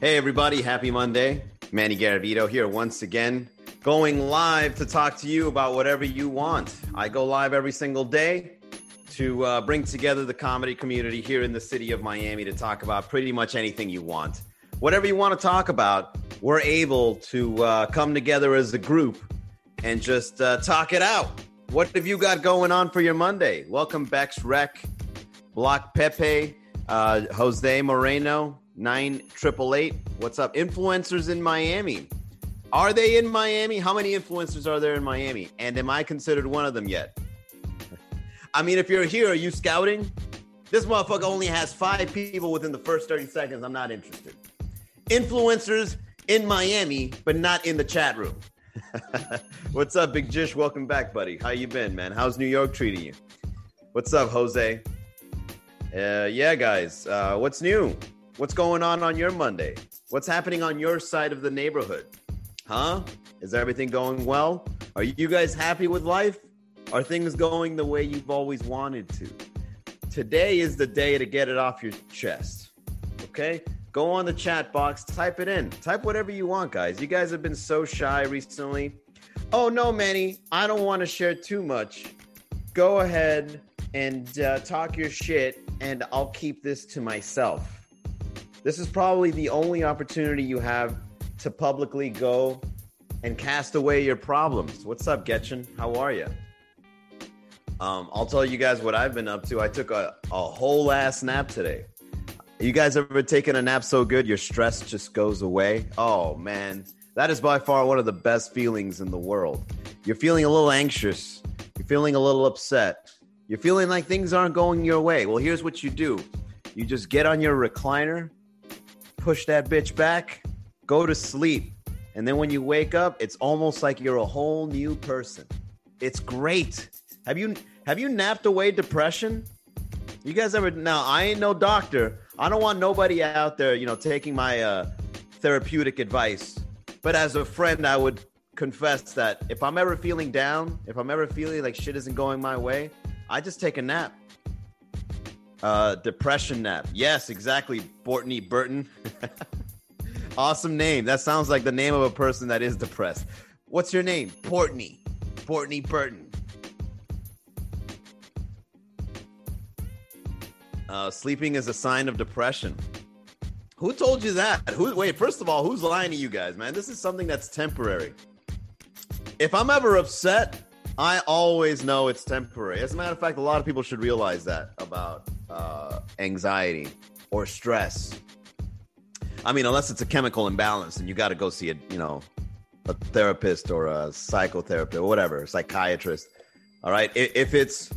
Hey, everybody, happy Monday. Manny Garavito here once again, going live to talk to you about whatever you want. I go live every single day to uh, bring together the comedy community here in the city of Miami to talk about pretty much anything you want. Whatever you want to talk about, we're able to uh, come together as a group and just uh, talk it out. What have you got going on for your Monday? Welcome, Bex Rec, Block Pepe, uh, Jose Moreno, nine triple eight. What's up? Influencers in Miami. Are they in Miami? How many influencers are there in Miami? And am I considered one of them yet? I mean, if you're here, are you scouting? This motherfucker only has five people within the first 30 seconds. I'm not interested. Influencers in Miami, but not in the chat room. What's up, Big Jish? Welcome back, buddy. How you been, man? How's New York treating you? What's up, Jose? Uh, yeah, guys. Uh, what's new? What's going on on your Monday? What's happening on your side of the neighborhood? Huh? Is everything going well? Are you guys happy with life? Are things going the way you've always wanted to? Today is the day to get it off your chest. Okay? Go on the chat box, type it in. Type whatever you want, guys. You guys have been so shy recently. Oh, no, Manny, I don't want to share too much. Go ahead and uh, talk your shit, and I'll keep this to myself. This is probably the only opportunity you have to publicly go and cast away your problems. What's up, Getchin? How are you? Um, I'll tell you guys what I've been up to. I took a, a whole ass nap today. You guys ever taken a nap so good your stress just goes away? Oh man, that is by far one of the best feelings in the world. You're feeling a little anxious, you're feeling a little upset, you're feeling like things aren't going your way. Well, here's what you do you just get on your recliner, push that bitch back, go to sleep. And then when you wake up, it's almost like you're a whole new person. It's great. Have you have you napped away depression? You guys ever now I ain't no doctor. I don't want nobody out there, you know, taking my uh therapeutic advice. But as a friend, I would confess that if I'm ever feeling down, if I'm ever feeling like shit isn't going my way, I just take a nap. Uh, depression nap. Yes, exactly. Bortney Burton. awesome name. That sounds like the name of a person that is depressed. What's your name? Portney. Portney Burton. Uh, sleeping is a sign of depression. Who told you that? Who? Wait. First of all, who's lying to you guys, man? This is something that's temporary. If I'm ever upset, I always know it's temporary. As a matter of fact, a lot of people should realize that about uh, anxiety or stress. I mean, unless it's a chemical imbalance, and you got to go see a you know a therapist or a psychotherapist or whatever, psychiatrist. All right, if it's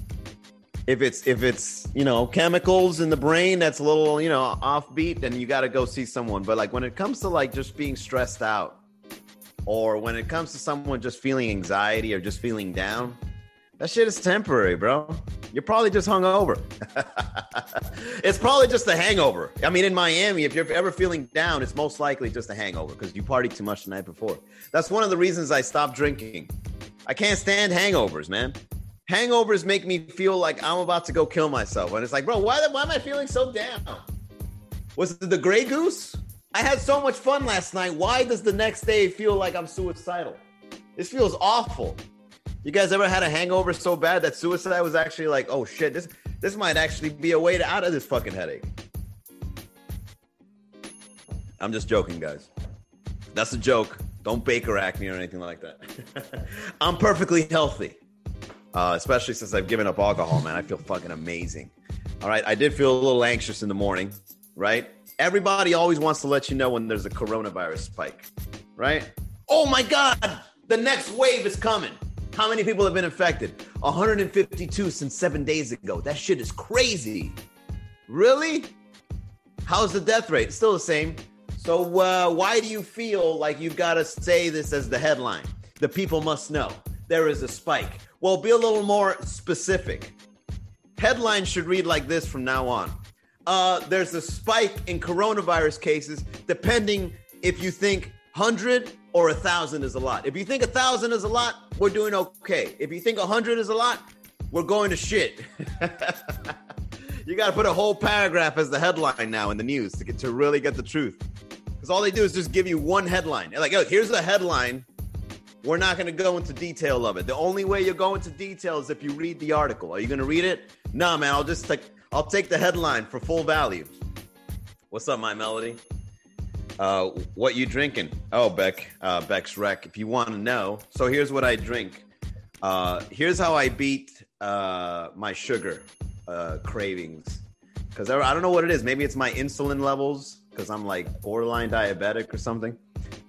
if it's if it's you know chemicals in the brain that's a little you know offbeat, then you got to go see someone. But like when it comes to like just being stressed out, or when it comes to someone just feeling anxiety or just feeling down, that shit is temporary, bro. You're probably just hungover. it's probably just a hangover. I mean, in Miami, if you're ever feeling down, it's most likely just a hangover because you partied too much the night before. That's one of the reasons I stopped drinking. I can't stand hangovers, man. Hangovers make me feel like I'm about to go kill myself. And it's like, bro, why, why am I feeling so down? Was it the Grey Goose? I had so much fun last night. Why does the next day feel like I'm suicidal? This feels awful. You guys ever had a hangover so bad that suicide was actually like, oh shit, this this might actually be a way to out of this fucking headache. I'm just joking, guys. That's a joke. Don't Baker act me or anything like that. I'm perfectly healthy. Uh, especially since I've given up alcohol, man. I feel fucking amazing. All right. I did feel a little anxious in the morning, right? Everybody always wants to let you know when there's a coronavirus spike, right? Oh my God, the next wave is coming. How many people have been infected? 152 since seven days ago. That shit is crazy. Really? How's the death rate? Still the same. So, uh, why do you feel like you've got to say this as the headline? The people must know there is a spike. Well, be a little more specific. Headlines should read like this from now on. Uh, there's a spike in coronavirus cases, depending if you think 100 or a thousand is a lot. If you think a thousand is a lot, we're doing okay. If you think a hundred is a lot, we're going to shit. you got to put a whole paragraph as the headline now in the news to get to really get the truth. Because all they do is just give you one headline. They're like, oh, here's the headline. We're not going to go into detail of it. The only way you go into detail is if you read the article. Are you going to read it? No, man. I'll just like I'll take the headline for full value. What's up, my melody? Uh, what you drinking? Oh, Beck, uh, Beck's Rec. If you want to know, so here's what I drink. Uh, here's how I beat uh, my sugar uh, cravings. Because I don't know what it is. Maybe it's my insulin levels because I'm like borderline diabetic or something.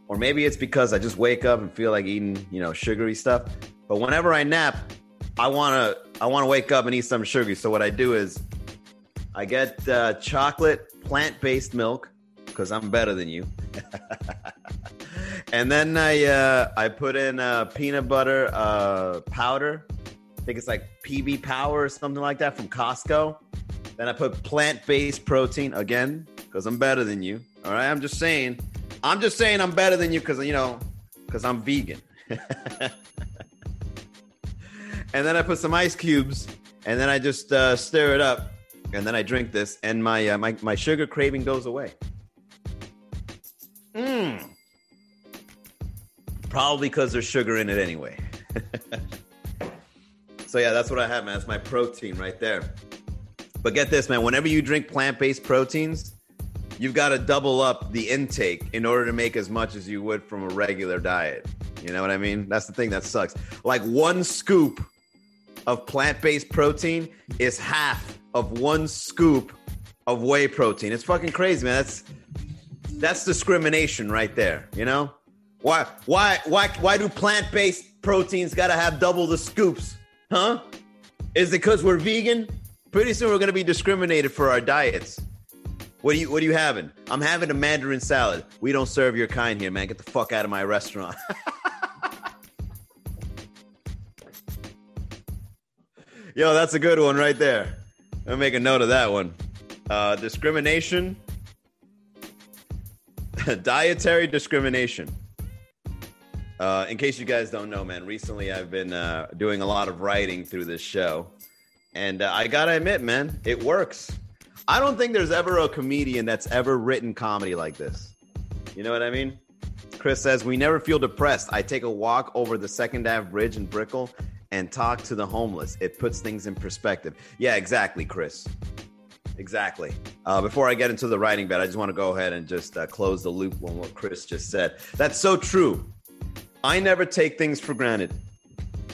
Or maybe it's because I just wake up and feel like eating, you know, sugary stuff. But whenever I nap, I wanna I wanna wake up and eat some sugary. So what I do is I get uh, chocolate plant based milk because I'm better than you. and then I uh, I put in uh, peanut butter uh, powder. I think it's like PB Power or something like that from Costco. Then I put plant based protein again because I'm better than you. All right, I'm just saying. I'm just saying I'm better than you because you know because I'm vegan. and then I put some ice cubes, and then I just uh, stir it up, and then I drink this, and my uh, my my sugar craving goes away. Mmm. Probably because there's sugar in it anyway. so yeah, that's what I have, man. That's my protein right there. But get this, man. Whenever you drink plant-based proteins, you've got to double up the intake in order to make as much as you would from a regular diet. You know what I mean? That's the thing that sucks. Like one scoop of plant-based protein is half of one scoop of whey protein. It's fucking crazy, man. That's that's discrimination right there, you know? Why why why why do plant-based proteins got to have double the scoops? Huh? Is it cuz we're vegan? Pretty soon we're to be discriminated for our diets. What are you What are you having? I'm having a Mandarin salad. We don't serve your kind here, man. Get the fuck out of my restaurant. Yo, that's a good one right there. I'll make a note of that one. Uh, discrimination, dietary discrimination. Uh, in case you guys don't know, man, recently I've been uh, doing a lot of writing through this show, and uh, I gotta admit, man, it works. I don't think there's ever a comedian that's ever written comedy like this. You know what I mean? Chris says, We never feel depressed. I take a walk over the Second Ave Bridge in Brickell and talk to the homeless. It puts things in perspective. Yeah, exactly, Chris. Exactly. Uh, before I get into the writing bit, I just want to go ahead and just uh, close the loop on what Chris just said. That's so true. I never take things for granted.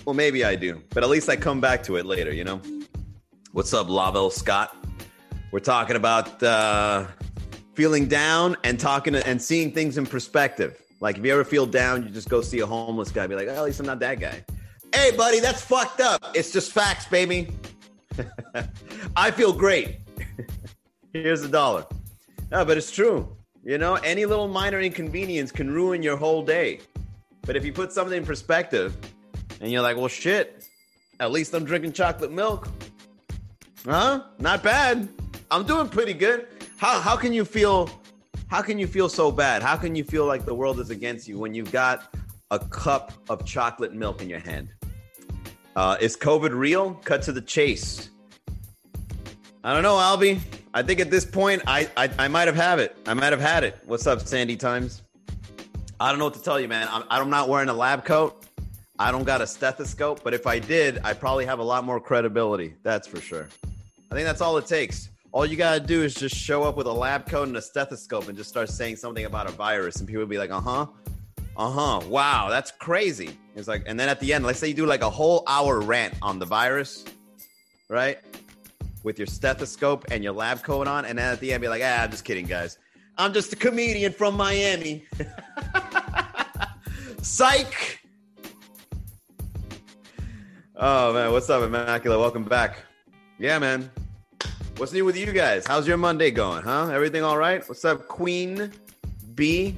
Well, maybe I do, but at least I come back to it later, you know? What's up, Lavelle Scott? We're talking about uh, feeling down and talking and seeing things in perspective. Like if you ever feel down, you just go see a homeless guy. Be like, oh, at least I'm not that guy. Hey, buddy, that's fucked up. It's just facts, baby. I feel great. Here's a dollar. No, but it's true. You know, any little minor inconvenience can ruin your whole day. But if you put something in perspective and you're like, well, shit, at least I'm drinking chocolate milk. Huh? Not bad. I'm doing pretty good. How how can you feel how can you feel so bad? How can you feel like the world is against you when you've got a cup of chocolate milk in your hand? Uh, is COVID real? Cut to the chase. I don't know, Albie. I think at this point, I, I I might have had it. I might have had it. What's up, Sandy Times? I don't know what to tell you, man. I'm, I'm not wearing a lab coat. I don't got a stethoscope, but if I did, I probably have a lot more credibility. That's for sure. I think that's all it takes all you gotta do is just show up with a lab coat and a stethoscope and just start saying something about a virus, and people will be like, "Uh huh, uh huh, wow, that's crazy." It's like, and then at the end, let's say you do like a whole hour rant on the virus, right? With your stethoscope and your lab coat on, and then at the end, be like, "Ah, I'm just kidding, guys. I'm just a comedian from Miami." Psych. Oh man, what's up, Immaculate? Welcome back. Yeah, man. What's new with you guys? How's your Monday going, huh? Everything all right? What's up, Queen B?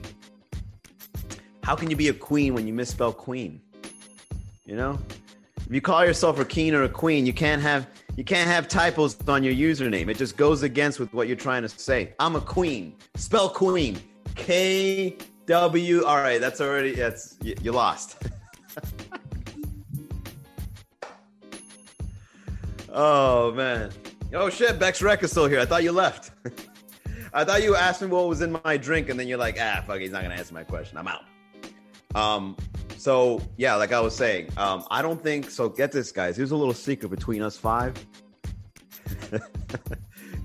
How can you be a queen when you misspell queen? You know? If you call yourself a king or a queen, you can't have you can't have typos on your username. It just goes against with what you're trying to say. I'm a queen. Spell queen. K W. All right, that's already that's you, you lost. oh man. Oh shit, Bex Rec is still here. I thought you left. I thought you asked me what was in my drink, and then you're like, ah, fuck, he's not gonna answer my question. I'm out. Um, so yeah, like I was saying, um, I don't think so. Get this, guys. Here's a little secret between us five.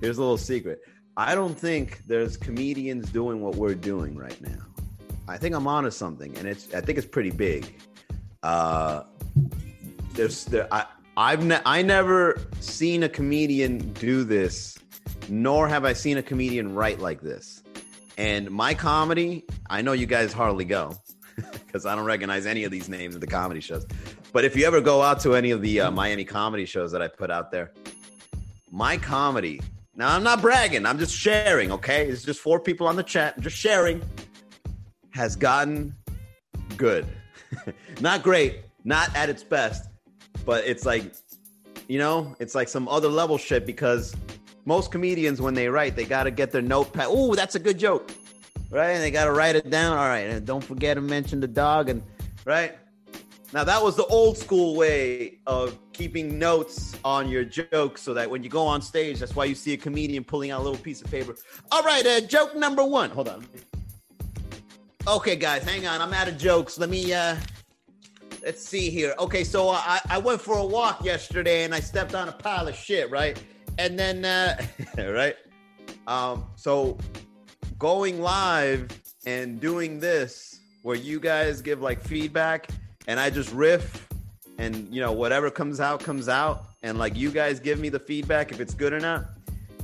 Here's a little secret. I don't think there's comedians doing what we're doing right now. I think I'm onto something, and it's I think it's pretty big. Uh, there's there I I've ne- I never seen a comedian do this, nor have I seen a comedian write like this. And my comedy, I know you guys hardly go because I don't recognize any of these names of the comedy shows. But if you ever go out to any of the uh, Miami comedy shows that I put out there, my comedy. Now I'm not bragging. I'm just sharing. Okay, it's just four people on the chat. I'm just sharing. Has gotten good, not great, not at its best, but it's like, you know, it's like some other level shit because most comedians when they write, they got to get their notepad. Oh, that's a good joke, right? And they got to write it down. All right, and don't forget to mention the dog and right. Now that was the old school way of keeping notes on your jokes, so that when you go on stage, that's why you see a comedian pulling out a little piece of paper. All right, uh, joke number one. Hold on. Okay, guys, hang on. I'm out of jokes. Let me uh, let's see here. Okay, so I I went for a walk yesterday and I stepped on a pile of shit, right? And then uh, right, um, so going live and doing this where you guys give like feedback and I just riff and you know whatever comes out comes out and like you guys give me the feedback if it's good or not.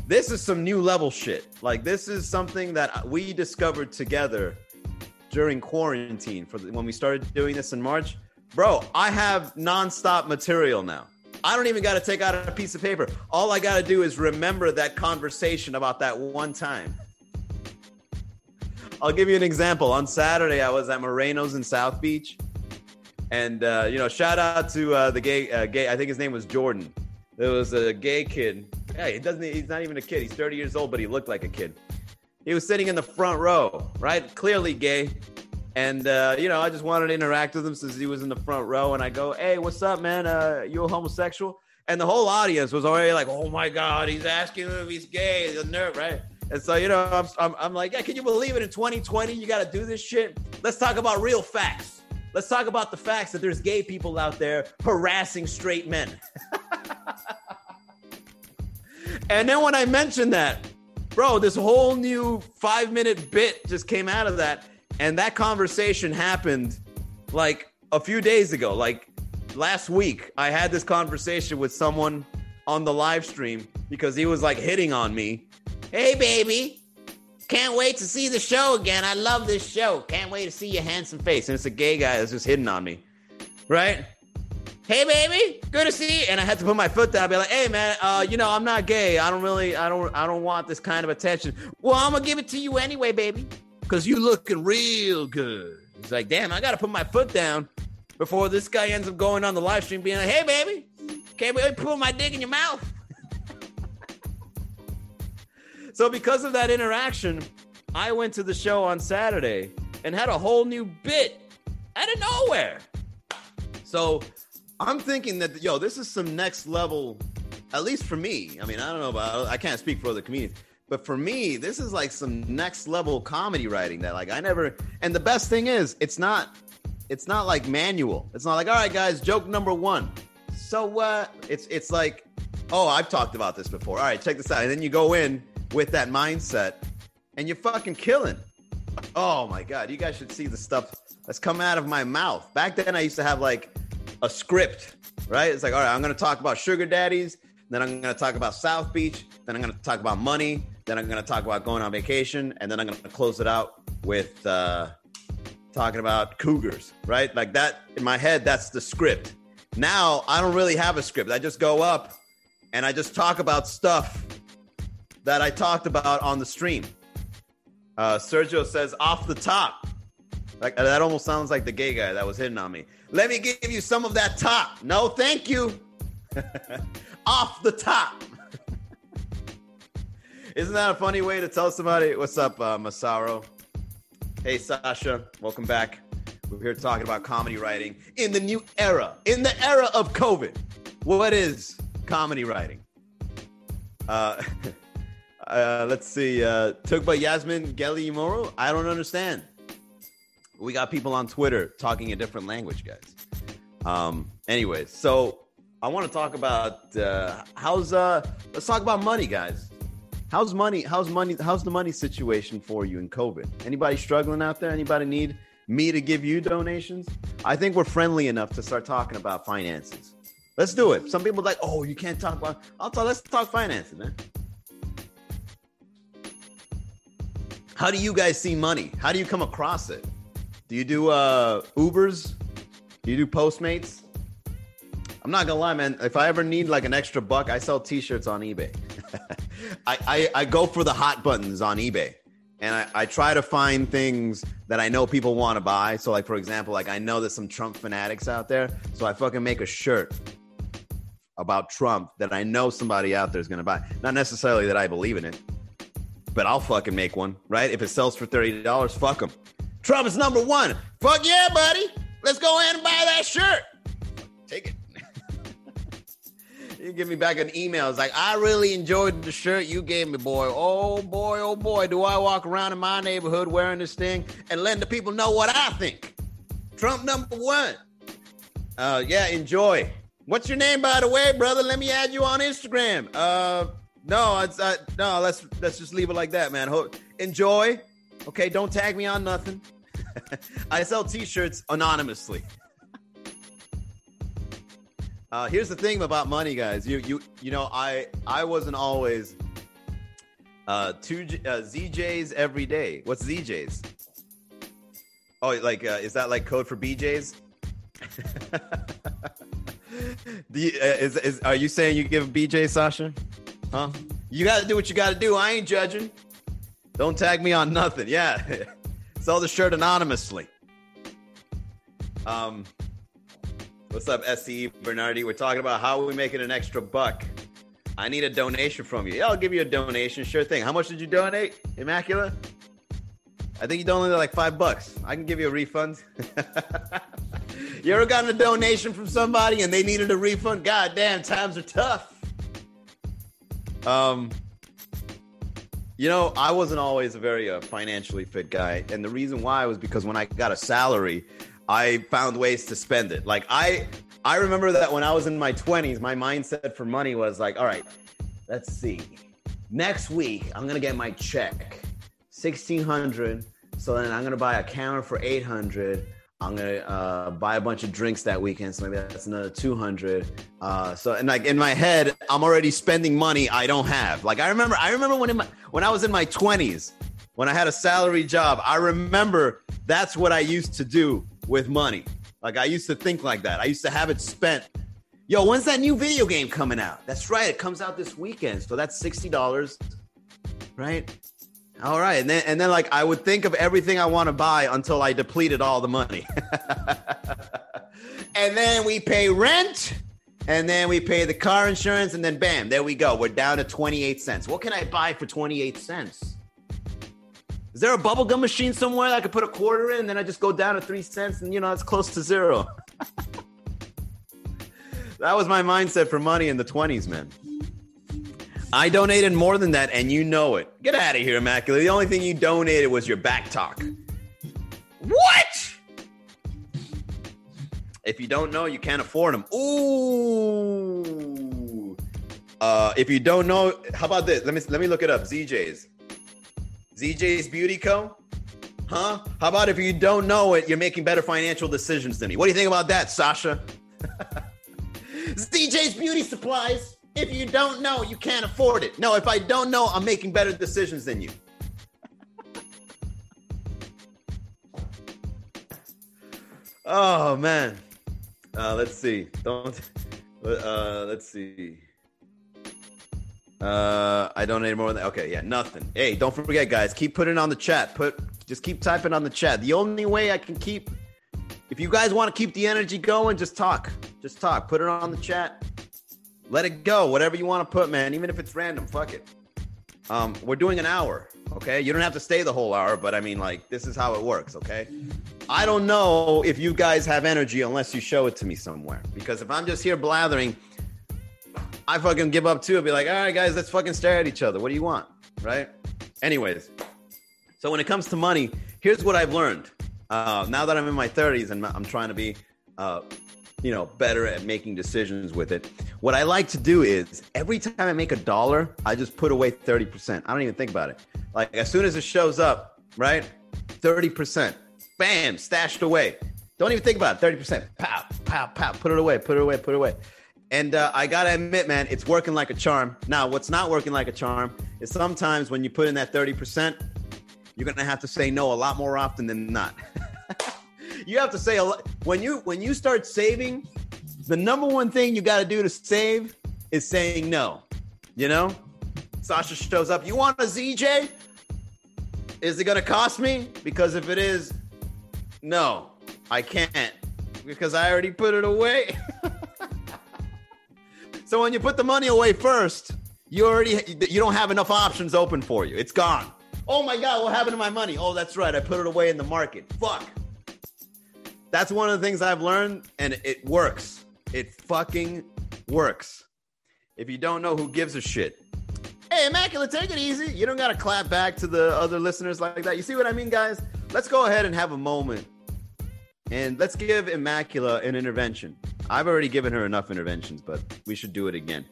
This is some new level shit. Like this is something that we discovered together during quarantine for the, when we started doing this in March. Bro, I have nonstop material now. I don't even got to take out a piece of paper. All I got to do is remember that conversation about that one time. I'll give you an example. On Saturday, I was at Moreno's in South Beach and uh, you know, shout out to uh, the gay uh, gay. I think his name was Jordan. There was a gay kid. Hey, he doesn't. He's not even a kid. He's 30 years old, but he looked like a kid. He was sitting in the front row, right? Clearly gay. And uh, you know, I just wanted to interact with him since he was in the front row. And I go, "Hey, what's up, man? Uh, you a homosexual?" And the whole audience was already like, "Oh my god, he's asking if he's gay." The nerve, right? And so, you know, I'm, I'm, I'm like, yeah, can you believe it? In 2020, you got to do this shit. Let's talk about real facts. Let's talk about the facts that there's gay people out there harassing straight men. and then when I mentioned that, bro, this whole new five minute bit just came out of that. And that conversation happened like a few days ago. Like last week, I had this conversation with someone on the live stream because he was like hitting on me. Hey, baby, can't wait to see the show again. I love this show. Can't wait to see your handsome face. And it's a gay guy that's just hitting on me, right? Hey, baby, good to see you. And I had to put my foot down. I'd be like, hey, man, uh, you know, I'm not gay. I don't really, I don't, I don't want this kind of attention. Well, I'm gonna give it to you anyway, baby, because you looking real good. It's like, damn, I gotta put my foot down before this guy ends up going on the live stream being like, hey, baby, can't wait to put my dick in your mouth. So because of that interaction, I went to the show on Saturday and had a whole new bit out of nowhere. So I'm thinking that yo, this is some next level, at least for me. I mean, I don't know about I can't speak for other comedians, but for me, this is like some next level comedy writing that like I never. And the best thing is, it's not, it's not like manual. It's not like all right, guys, joke number one. So what? Uh, it's it's like, oh, I've talked about this before. All right, check this out, and then you go in with that mindset and you're fucking killing. Oh my God. You guys should see the stuff that's coming out of my mouth. Back then, I used to have like a script, right? It's like, all right, I'm to talk about sugar daddies. Then I'm to talk about South Beach. Then I'm to talk about money. Then I'm to talk about going on vacation. And then I'm to close it out with uh, talking about cougars, right? Like that in my head, that's the script. Now I don't really have a script. I just go up and I just talk about stuff that I talked about on the stream. Uh, Sergio says off the top. Like that almost sounds like the gay guy that was hitting on me. Let me give you some of that top. No, thank you. off the top. Isn't that a funny way to tell somebody what's up, uh, Masaro? Hey, Sasha, welcome back. We're here talking about comedy writing in the new era, in the era of COVID. What is comedy writing? Uh, Uh, let's see. Uh, took by Yasmin Gelly Moro. I don't understand. We got people on Twitter talking a different language, guys. Um, anyways, so I want to talk about uh, how's uh let's talk about money, guys. How's money? How's money? How's the money situation for you in COVID? Anybody struggling out there? Anybody need me to give you donations? I think we're friendly enough to start talking about finances. Let's do it. Some people like, oh, you can't talk about. I'll talk. Let's talk finances, man. How do you guys see money? How do you come across it? Do you do uh Ubers? Do you do Postmates? I'm not gonna lie, man. If I ever need like an extra buck, I sell T-shirts on eBay. I, I, I go for the hot buttons on eBay, and I, I try to find things that I know people want to buy. So, like for example, like I know there's some Trump fanatics out there, so I fucking make a shirt about Trump that I know somebody out there is gonna buy. Not necessarily that I believe in it, but I'll fucking make one, right? If it sells for thirty dollars, fuck them. Trump is number one. Fuck yeah, buddy. Let's go ahead and buy that shirt. Take it. you give me back an email. It's like, I really enjoyed the shirt you gave me, boy. Oh boy, oh boy, do I walk around in my neighborhood wearing this thing and letting the people know what I think. Trump number one. Uh, yeah, enjoy. What's your name, by the way, brother? Let me add you on Instagram. Uh, no, it's no. Let's let's just leave it like that, man. Ho- enjoy. Okay, don't tag me on nothing. I sell T-shirts anonymously. Uh, here's the thing about money, guys. You you you know I I wasn't always uh two uh, ZJs every day. What's ZJs? Oh, like uh, is that like code for BJs? you, uh, is is are you saying you give BJ Sasha? Huh? You got to do what you got to do. I ain't judging. Don't tag me on nothing. Yeah, sell the shirt anonymously. Um, What's up, SCE Bernardi? We're talking about how we making an extra buck. I need a donation from you. Yeah, I'll give you a donation. Sure thing. How much did you donate, Immaculate? I think you donated like five bucks. I can give you a refund. you ever gotten a donation from somebody and they needed a refund? God damn, times are tough. Um, you know, I wasn't always a very uh, financially fit guy, and the reason why was because when I got a salary, I found ways to spend it. Like I I remember that when I was in my 20s, my mindset for money was like, all right, let's see. Next week, I'm gonna get my check. 1600. So then I'm gonna buy a camera for 800. I'm gonna uh, buy a bunch of drinks that weekend, so maybe that's another 200. Uh, so and like in my head, I'm already spending money I don't have. Like I remember, I remember when in my, when I was in my 20s, when I had a salary job, I remember that's what I used to do with money. Like I used to think like that. I used to have it spent. Yo, when's that new video game coming out? That's right. It comes out this weekend. So that's $60. Right? All right. And then and then like I would think of everything I want to buy until I depleted all the money. and then we pay rent. And then we pay the car insurance, and then bam, there we go. We're down to 28 cents. What can I buy for 28 cents? Is there a bubblegum machine somewhere that I could put a quarter in and then I just go down to three cents and you know it's close to zero? that was my mindset for money in the 20s, man. I donated more than that, and you know it. Get out of here, Immaculate. The only thing you donated was your back talk. What? If you don't know, you can't afford them. Ooh. Uh, if you don't know, how about this? Let me let me look it up. ZJ's. ZJ's Beauty Co. Huh? How about if you don't know it, you're making better financial decisions than me? What do you think about that, Sasha? ZJ's Beauty Supplies. If you don't know, you can't afford it. No, if I don't know, I'm making better decisions than you. oh man. Uh, let's see. Don't. Uh, let's see. Uh, I donated more than that. Okay, yeah, nothing. Hey, don't forget, guys. Keep putting on the chat. Put just keep typing on the chat. The only way I can keep, if you guys want to keep the energy going, just talk. Just talk. Put it on the chat. Let it go. Whatever you want to put, man. Even if it's random, fuck it. Um, we're doing an hour. Okay, you don't have to stay the whole hour, but I mean, like, this is how it works. Okay. I don't know if you guys have energy unless you show it to me somewhere. Because if I'm just here blathering, I fucking give up too. I'd be like, all right, guys, let's fucking stare at each other. What do you want? Right? Anyways, so when it comes to money, here's what I've learned. Uh, now that I'm in my 30s and I'm trying to be, uh, you know, better at making decisions with it. What I like to do is every time I make a dollar, I just put away 30%. I don't even think about it. Like as soon as it shows up, right? 30%. Bam, stashed away. Don't even think about it. 30%. Pow, pow, pow. Put it away, put it away, put it away. And uh, I gotta admit, man, it's working like a charm. Now, what's not working like a charm is sometimes when you put in that 30%, you're gonna have to say no a lot more often than not. you have to say a lot when you when you start saving, the number one thing you gotta do to save is saying no. You know? Sasha shows up, you want a ZJ? Is it gonna cost me? Because if it is, no, I can't. Because I already put it away. so when you put the money away first, you already you don't have enough options open for you. It's gone. Oh my god, what happened to my money? Oh, that's right, I put it away in the market. Fuck. That's one of the things I've learned, and it works. It fucking works. If you don't know who gives a shit. Hey, Immaculate, take it easy. You don't got to clap back to the other listeners like that. You see what I mean, guys? Let's go ahead and have a moment and let's give Immacula an intervention. I've already given her enough interventions, but we should do it again.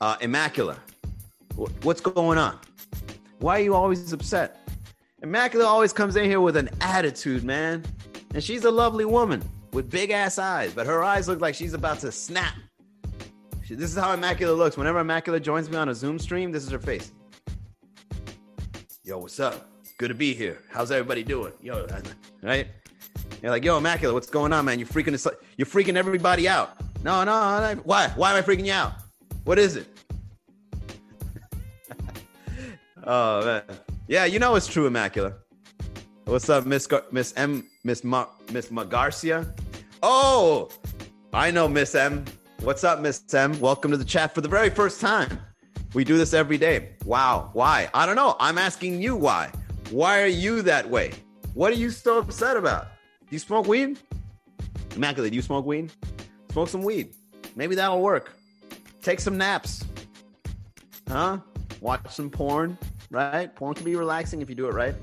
Uh, Immaculate, what's going on? Why are you always upset? Immacula always comes in here with an attitude, man. And she's a lovely woman with big ass eyes, but her eyes look like she's about to snap. She, this is how Immaculate looks. Whenever Immaculate joins me on a Zoom stream, this is her face. Yo, what's up? Good to be here. How's everybody doing? Yo, right? You're like, yo, Immaculate, what's going on, man? You're freaking you're freaking everybody out. No, no, no, why? Why am I freaking you out? What is it? oh man, yeah, you know it's true, Immaculate. What's up, Miss Gar- Miss M Miss Ma- Miss Magarcia? Oh, I know Miss M. What's up, Miss M? Welcome to the chat for the very first time. We do this every day. Wow, why? I don't know. I'm asking you why. Why are you that way? What are you so upset about? Do you smoke weed? Immaculate, do you smoke weed? Smoke some weed. Maybe that'll work. Take some naps. Huh? Watch some porn, right? Porn can be relaxing if you do it right.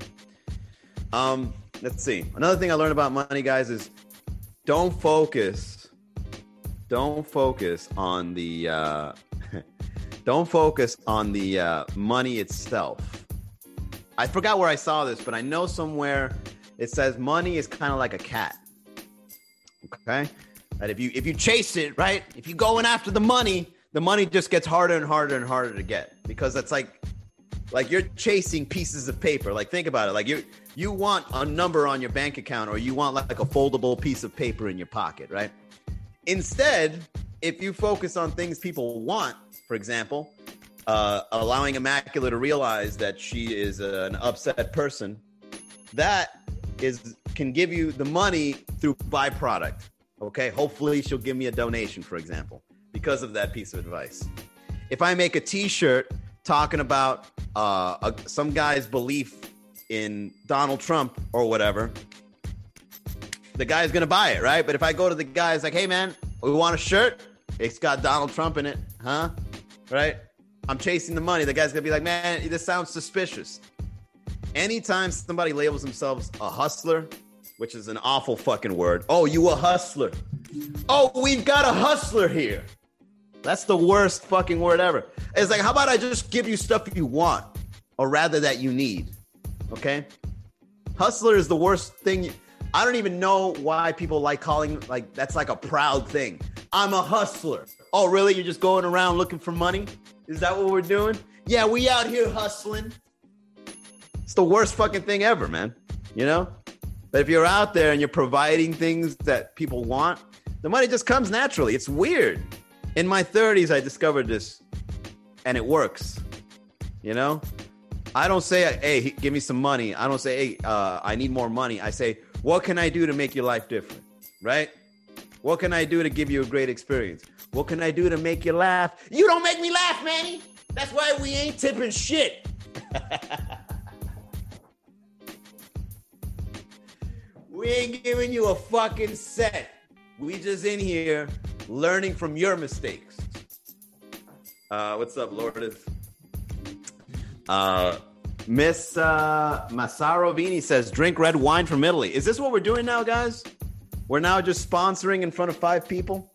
Um, let's see. Another thing I learned about money, guys, is don't focus. Don't focus on the uh don't focus on the uh, money itself. I forgot where I saw this, but I know somewhere it says money is kind of like a cat. Okay? That if you if you chase it, right? If you're going after the money, the money just gets harder and harder and harder to get because it's like like you're chasing pieces of paper. Like think about it. Like you you want a number on your bank account or you want like a foldable piece of paper in your pocket, right? Instead, if you focus on things people want, for example, uh, allowing Immaculate to realize that she is an upset person, that is can give you the money through byproduct. Okay, hopefully she'll give me a donation, for example, because of that piece of advice. If I make a T-shirt talking about uh, a, some guy's belief in Donald Trump or whatever, the guy's gonna buy it, right? But if I go to the guy, it's like, "Hey, man, we want a shirt. It's got Donald Trump in it, huh?" Right? I'm chasing the money. The guy's gonna be like, "Man, this sounds suspicious." anytime somebody labels themselves a hustler, which is an awful fucking word. Oh, you a hustler. Oh, we've got a hustler here. That's the worst fucking word ever. It's like, how about I just give you stuff you want or rather that you need? Okay? Hustler is the worst thing. I don't even know why people like calling like that's like a proud thing. I'm a hustler. Oh, really? You're just going around looking for money? Is that what we're doing? Yeah, we out here hustling. It's the worst fucking thing ever, man. You know? But if you're out there and you're providing things that people want, the money just comes naturally. It's weird. In my 30s, I discovered this and it works. You know? I don't say, hey, give me some money. I don't say, hey, uh, I need more money. I say, what can I do to make your life different? Right? What can I do to give you a great experience? What can I do to make you laugh? You don't make me laugh, Manny. That's why we ain't tipping shit. We ain't giving you a fucking set. We just in here learning from your mistakes. Uh, what's up, Lourdes? Uh, Miss uh, Massaro Vini says, drink red wine from Italy. Is this what we're doing now, guys? We're now just sponsoring in front of five people?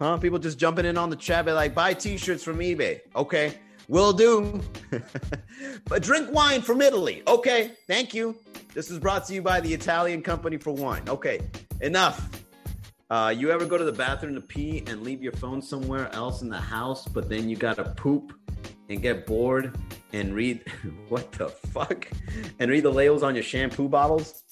Huh? People just jumping in on the chat, be like, buy t shirts from eBay. Okay, will do. but drink wine from Italy. Okay, thank you. This is brought to you by the Italian Company for Wine. Okay, enough. Uh, you ever go to the bathroom to pee and leave your phone somewhere else in the house, but then you gotta poop and get bored and read what the fuck and read the labels on your shampoo bottles?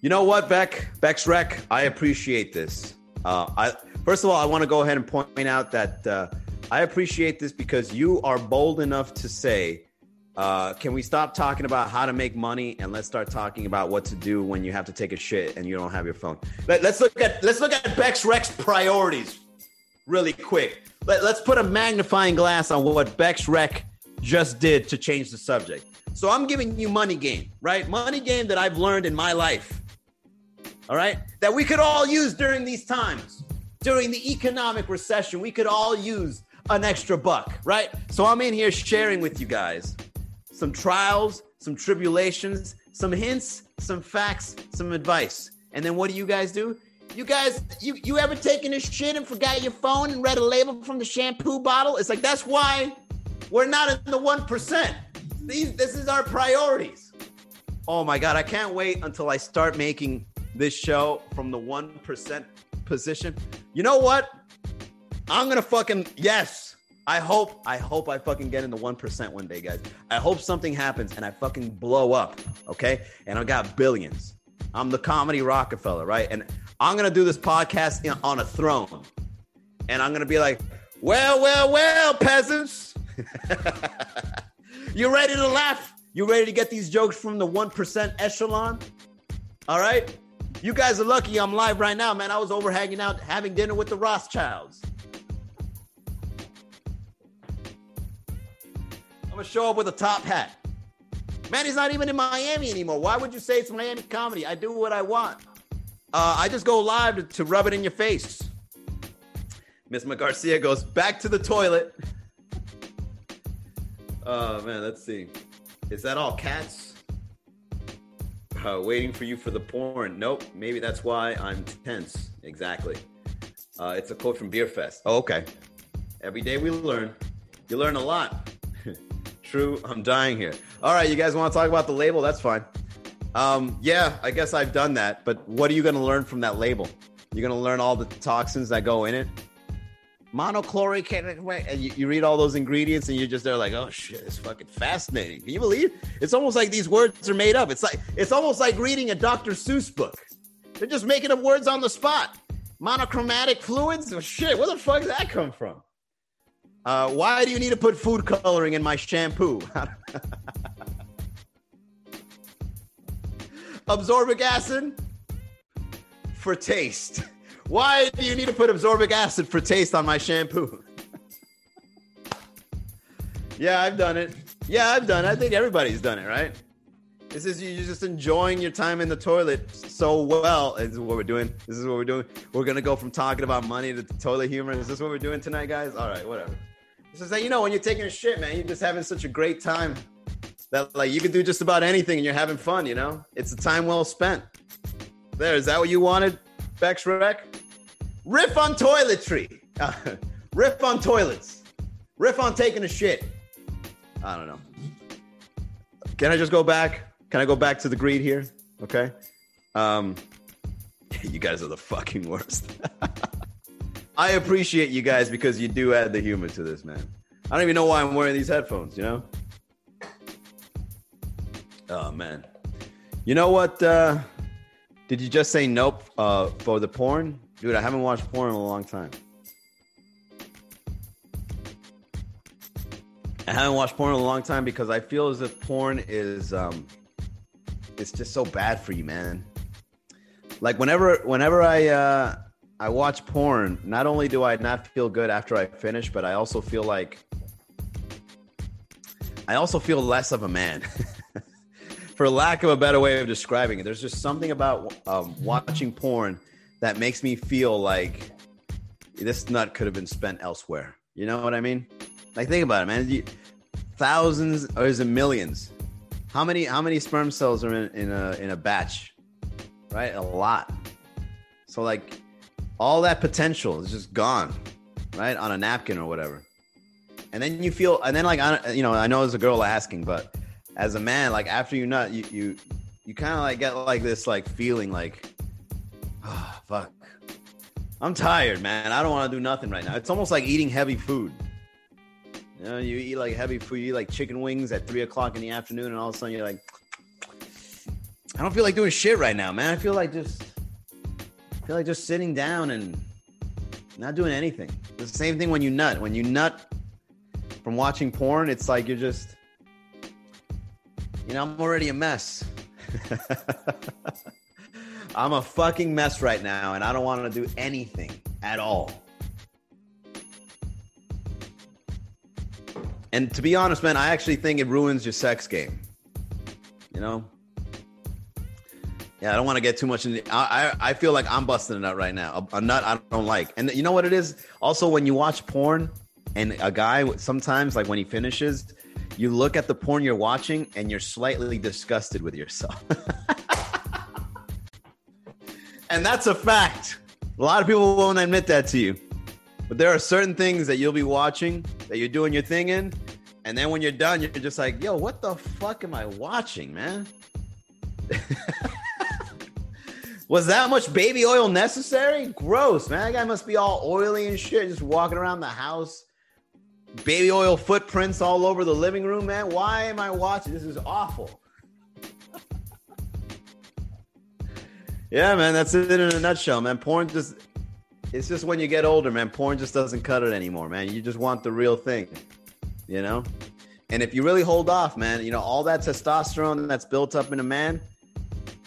You know what, Beck? Beck's Rec, I appreciate this. Uh, I first of all, I want to go ahead and point out that uh, I appreciate this because you are bold enough to say uh, can we stop talking about how to make money and let's start talking about what to do when you have to take a shit and you don't have your phone? Let, us look at let's look at Beck's Rex priorities really quick. Let, us put a magnifying glass on what Bex Rec just did to change the subject. So I'm giving you money game, right? Money game that I've learned in my life. All right, that we could all use during these times, during the economic recession. We could all use an extra buck, right? So I'm in here sharing with you guys some trials, some tribulations, some hints, some facts, some advice. And then what do you guys do? You guys, you, you ever taken a shit and forgot your phone and read a label from the shampoo bottle? It's like that's why we're not in the one percent. These this is our priorities. Oh my god, I can't wait until I start making this show from the one percent position. You know what? I'm gonna fucking yes. I hope, I hope I fucking get in the 1% one day, guys. I hope something happens and I fucking blow up, okay? And I got billions. I'm the comedy Rockefeller, right? And I'm gonna do this podcast on a throne. And I'm gonna be like, well, well, well, peasants. you ready to laugh? You ready to get these jokes from the 1% echelon? All right? You guys are lucky I'm live right now, man. I was over hanging out, having dinner with the Rothschilds. I'm gonna show up with a top hat. Man, he's not even in Miami anymore. Why would you say it's Miami comedy? I do what I want. Uh, I just go live to, to rub it in your face. Miss McGarcia goes back to the toilet. Oh man, let's see. Is that all cats? Uh, waiting for you for the porn. Nope. Maybe that's why I'm tense. Exactly. Uh, it's a quote from Beerfest. Oh, okay. Every day we learn. You learn a lot. True, I'm dying here. All right, you guys want to talk about the label? That's fine. Um, yeah, I guess I've done that. But what are you going to learn from that label? You're going to learn all the toxins that go in it. Monochloric, and you, you read all those ingredients, and you're just there like, oh shit, it's fucking fascinating. Can you believe? It's almost like these words are made up. It's like it's almost like reading a Dr. Seuss book. They're just making up words on the spot. Monochromatic fluids. Oh, shit, where the fuck did that come from? Uh, why do you need to put food coloring in my shampoo? Absorbic acid for taste. Why do you need to put absorbic acid for taste on my shampoo? yeah, I've done it. Yeah, I've done it. I think everybody's done it, right? This is you just enjoying your time in the toilet so well. This is what we're doing. This is what we're doing. We're gonna go from talking about money to toilet humor. Is this what we're doing tonight, guys? All right, whatever. It's just that you know when you're taking a shit, man, you're just having such a great time that like you can do just about anything and you're having fun. You know, it's a time well spent. There, is that what you wanted, Bex Rec? Riff on toiletry. riff on toilets. Riff on taking a shit. I don't know. Can I just go back? Can I go back to the greed here? Okay. Um, you guys are the fucking worst. I appreciate you guys because you do add the humor to this, man. I don't even know why I'm wearing these headphones, you know? Oh man. You know what? Uh, did you just say nope uh, for the porn? Dude, I haven't watched porn in a long time. I haven't watched porn in a long time because I feel as if porn is um it's just so bad for you, man. Like whenever whenever I uh I watch porn, not only do I not feel good after I finish, but I also feel like I also feel less of a man. For lack of a better way of describing it, there's just something about um, watching porn that makes me feel like this nut could have been spent elsewhere. You know what I mean? Like think about it, man. You, thousands or is it millions? How many how many sperm cells are in, in a in a batch? Right? A lot. So like all that potential is just gone, right? On a napkin or whatever. And then you feel and then like I you know, I know as a girl asking, but as a man, like after you nut, you you you kind of like get like this like feeling like oh, fuck. I'm tired, man. I don't want to do nothing right now. It's almost like eating heavy food. You know, you eat like heavy food, you eat like chicken wings at three o'clock in the afternoon, and all of a sudden you're like, I don't feel like doing shit right now, man. I feel like just I feel like just sitting down and not doing anything. It's the same thing when you nut. When you nut from watching porn, it's like you're just you know, I'm already a mess. I'm a fucking mess right now, and I don't want to do anything at all. And to be honest, man, I actually think it ruins your sex game. You know? Yeah, I don't want to get too much into. I, I I feel like I'm busting a nut right now. A, a nut I don't like, and you know what it is. Also, when you watch porn, and a guy sometimes like when he finishes, you look at the porn you're watching, and you're slightly disgusted with yourself. and that's a fact. A lot of people won't admit that to you. But there are certain things that you'll be watching that you're doing your thing in, and then when you're done, you're just like, "Yo, what the fuck am I watching, man?" Was that much baby oil necessary? Gross, man. That guy must be all oily and shit, just walking around the house. Baby oil footprints all over the living room, man. Why am I watching? This is awful. Yeah, man, that's it in a nutshell, man. Porn just it's just when you get older, man, porn just doesn't cut it anymore, man. You just want the real thing, you know? And if you really hold off, man, you know, all that testosterone that's built up in a man,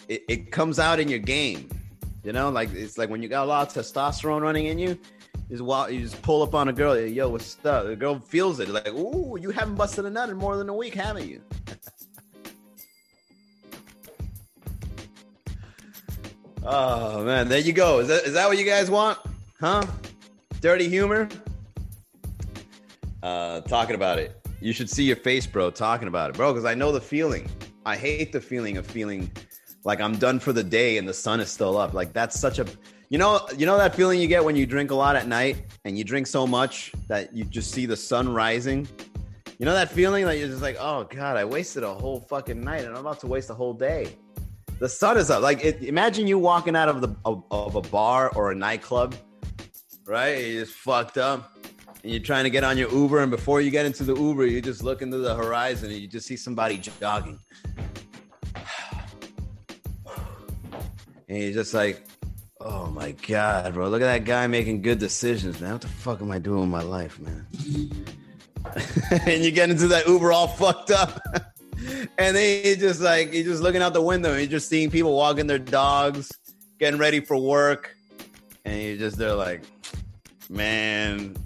it, it comes out in your game. You know, like it's like when you got a lot of testosterone running in you, is while you just pull up on a girl, yo, what's up? The girl feels it, like, ooh, you haven't busted a nut in more than a week, haven't you? Oh man, there you go. Is that is that what you guys want? Huh? Dirty humor? Uh, talking about it. You should see your face, bro, talking about it, bro, because I know the feeling. I hate the feeling of feeling like I'm done for the day and the sun is still up. Like that's such a you know, you know that feeling you get when you drink a lot at night and you drink so much that you just see the sun rising. You know that feeling that you're just like, oh god, I wasted a whole fucking night and I'm about to waste a whole day. The sun is up. Like, it, imagine you walking out of the of, of a bar or a nightclub right? You just fucked up and you're trying to get on your Uber, and before you get into the Uber, you just look into the horizon and you just see somebody jogging. And you're just like, oh my God, bro, look at that guy making good decisions, man. What the fuck am I doing with my life, man? and you get into that Uber all fucked up. and then just like, you're just looking out the window and just seeing people walking their dogs, getting ready for work. And you're just there like, man,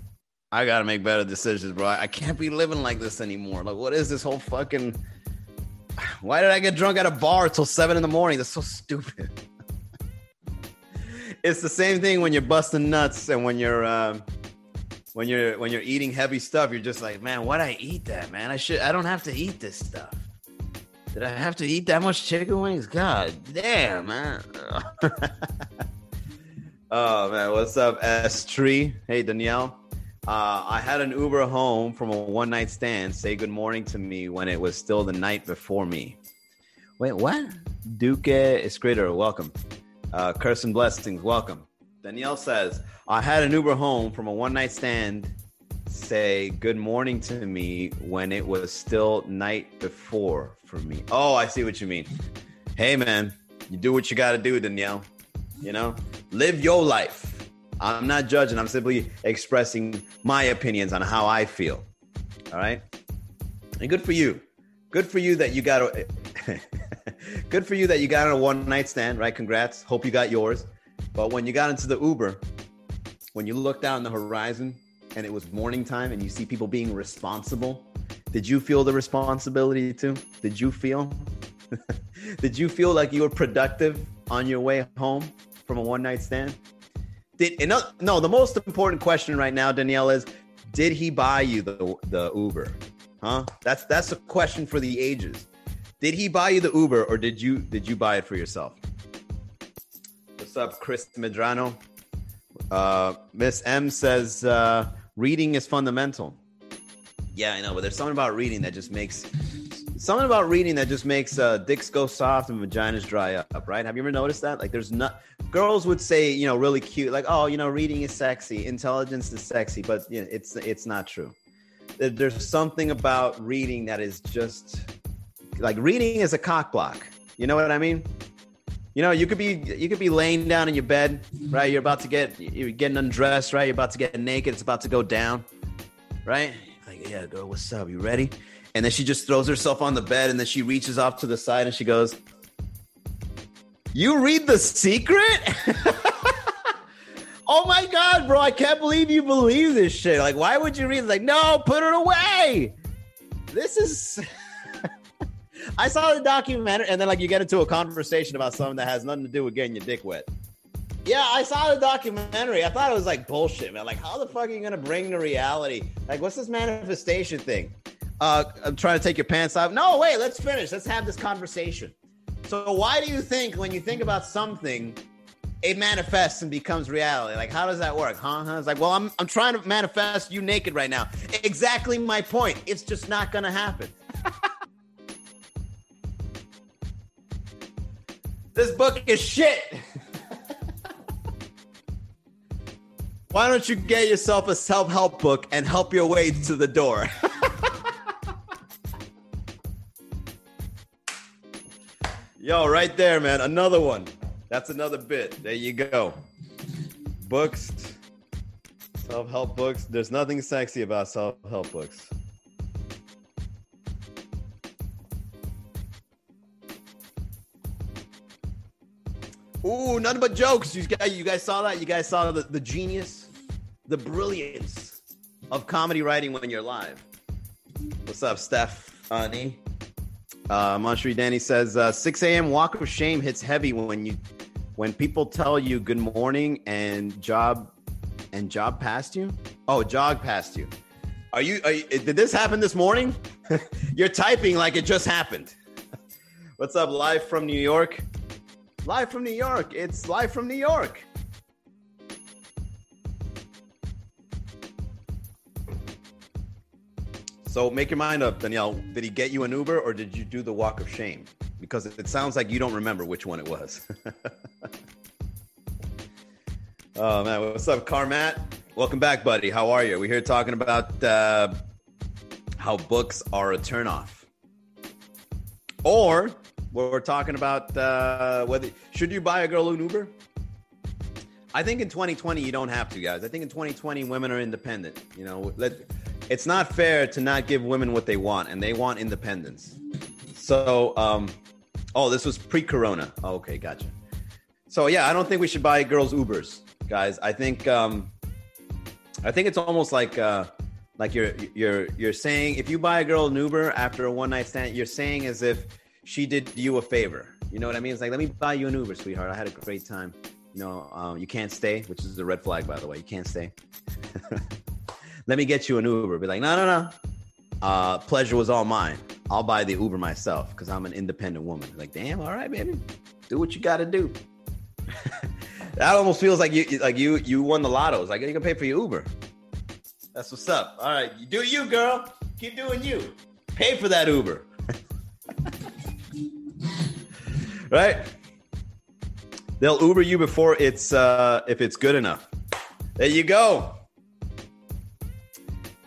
I gotta make better decisions, bro. I can't be living like this anymore. Like, what is this whole fucking? Why did I get drunk at a bar till seven in the morning? That's so stupid. it's the same thing when you're busting nuts and when you're uh, when you're when you're eating heavy stuff. You're just like, man, why'd I eat that, man? I should. I don't have to eat this stuff. Did I have to eat that much chicken wings? God damn, man. Oh man, what's up, S Tree? Hey Danielle. Uh, I had an Uber home from a one night stand say good morning to me when it was still the night before me. Wait, what? Duque Escritor, welcome. Uh, Curse and Blessings, welcome. Danielle says, I had an Uber home from a one night stand say good morning to me when it was still night before for me. Oh, I see what you mean. Hey man, you do what you got to do, Danielle. You know, live your life. I'm not judging. I'm simply expressing my opinions on how I feel. All right. And good for you. Good for you that you got a good for you that you got a one night stand, right? Congrats. Hope you got yours. But when you got into the Uber, when you looked on the horizon and it was morning time and you see people being responsible, did you feel the responsibility too? Did you feel? did you feel like you were productive on your way home? from a one night stand? Did no, no, the most important question right now, Danielle, is Did he buy you the the Uber? Huh? That's that's a question for the ages. Did he buy you the Uber or did you did you buy it for yourself? What's up, Chris Medrano? Uh, Miss M says uh, reading is fundamental. Yeah, I know, but there's something about reading that just makes something about reading that just makes uh, dicks go soft and vaginas dry up, right? Have you ever noticed that? Like, there's not girls would say, you know, really cute, like, oh, you know, reading is sexy, intelligence is sexy, but you know, it's it's not true. There's something about reading that is just like reading is a cock block. You know what I mean? You know, you could be you could be laying down in your bed, right? You're about to get you're getting undressed, right? You're about to get naked. It's about to go down, right? Like, yeah, girl, what's up? You ready? And then she just throws herself on the bed, and then she reaches off to the side, and she goes, "You read the secret." oh my god, bro! I can't believe you believe this shit. Like, why would you read? Like, no, put it away. This is. I saw the documentary, and then like you get into a conversation about something that has nothing to do with getting your dick wet. Yeah, I saw the documentary. I thought it was like bullshit, man. Like, how the fuck are you gonna bring the reality? Like, what's this manifestation thing? Uh, I'm trying to take your pants off. No, wait, let's finish. Let's have this conversation. So, why do you think when you think about something, it manifests and becomes reality? Like, how does that work? Huh? It's like, well, I'm I'm trying to manifest you naked right now. Exactly my point. It's just not gonna happen. This book is shit. Why don't you get yourself a self help book and help your way to the door? Yo, right there, man. Another one. That's another bit. There you go. Books, self help books. There's nothing sexy about self help books. Ooh, nothing but jokes. You guys, you guys saw that? You guys saw the, the genius, the brilliance of comedy writing when you're live. What's up, Steph? Uh, Monshri Danny says, uh, 6 a.m. walk of shame hits heavy when you when people tell you good morning and job and job past you. Oh, jog past you. Are you, are you did this happen this morning? You're typing like it just happened. What's up, live from New York? Live from New York. It's live from New York. So make your mind up, Danielle. Did he get you an Uber or did you do the walk of shame? Because it sounds like you don't remember which one it was. oh man, what's up, Carmat? Welcome back, buddy. How are you? We're here talking about uh, how books are a turnoff, or we're talking about uh, whether should you buy a girl an Uber. I think in 2020 you don't have to, guys. I think in 2020 women are independent. You know, let, it's not fair to not give women what they want, and they want independence. So, um, oh, this was pre-corona. Oh, okay, gotcha. So yeah, I don't think we should buy girls Ubers, guys. I think um, I think it's almost like uh, like you're you're you're saying if you buy a girl an Uber after a one night stand, you're saying as if she did you a favor. You know what I mean? It's like, let me buy you an Uber, sweetheart. I had a great time. You know, um, you can't stay, which is a red flag, by the way. You can't stay. let me get you an Uber. Be like, no, no, no. Uh, pleasure was all mine. I'll buy the Uber myself because I'm an independent woman. Like, damn, all right, baby, do what you got to do. that almost feels like you, like you, you won the lotto. It's like you can pay for your Uber. That's what's up. All right, you do you, girl. Keep doing you. Pay for that Uber right? They'll Uber you before it's uh, if it's good enough. There you go.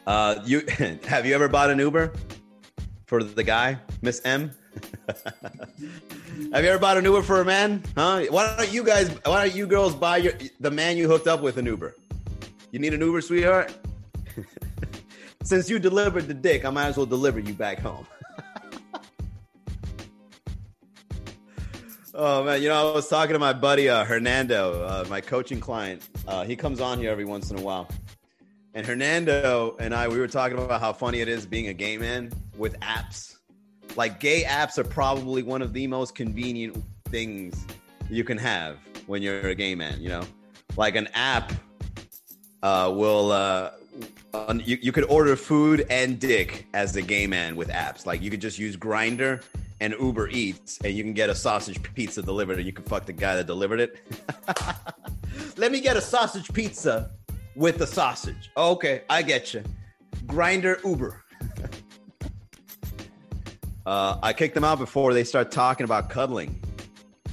Uh, you have you ever bought an Uber for the guy, Miss M? have you ever bought an Uber for a man? Huh? Why don't you guys? Why don't you girls buy your the man you hooked up with an Uber? You need an Uber, sweetheart. Since you delivered the dick, I might as well deliver you back home. Oh man, you know I was talking to my buddy uh, Hernando, uh, my coaching client. Uh, he comes on here every once in a while, and Hernando and I we were talking about how funny it is being a gay man with apps. Like gay apps are probably one of the most convenient things you can have when you're a gay man. You know, like an app uh, will uh, uh, you, you could order food and dick as the gay man with apps. Like you could just use Grindr and Uber Eats, and you can get a sausage pizza delivered, and you can fuck the guy that delivered it. Let me get a sausage pizza with the sausage. Oh, okay, I get you. Grindr Uber. uh, I kicked them out before they start talking about cuddling.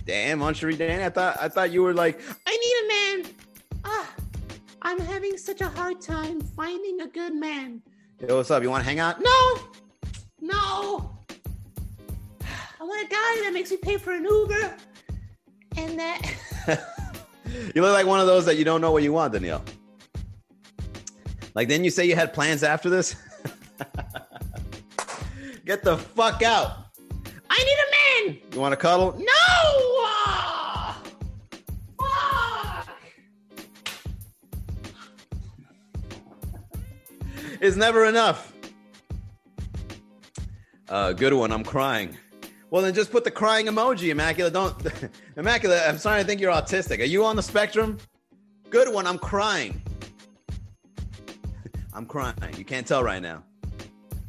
Damn, Munchery Danny, I thought I thought you were like, I need a man. I'm having such a hard time finding a good man. Yo, what's up? You want to hang out? No, no. I want a guy that makes me pay for an Uber, and that. you look like one of those that you don't know what you want, Danielle. Like, then you say you had plans after this? Get the fuck out. I need a man. You want to cuddle? No. It's never enough. Uh, good one. I'm crying. Well, then just put the crying emoji, Immaculate. Don't, Immaculate. I'm starting to think you're autistic. Are you on the spectrum? Good one. I'm crying. I'm crying. You can't tell right now.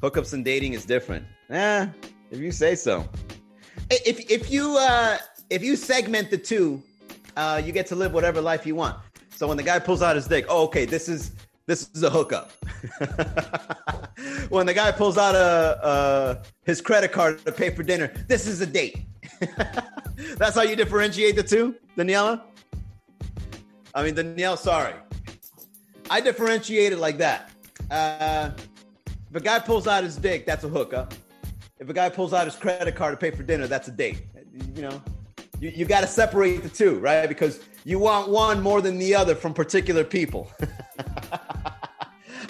Hookups and dating is different. Eh, if you say so. If if you uh, if you segment the two, uh, you get to live whatever life you want. So when the guy pulls out his dick, oh, okay, this is this is a hookup. when the guy pulls out a, a his credit card to pay for dinner, this is a date. That's how you differentiate the two, Daniela. I mean, Danielle, sorry, I differentiate it like that. Uh, if a guy pulls out his dick, that's a hookup. If a guy pulls out his credit card to pay for dinner, that's a date. You know, you, you got to separate the two, right? Because you want one more than the other from particular people.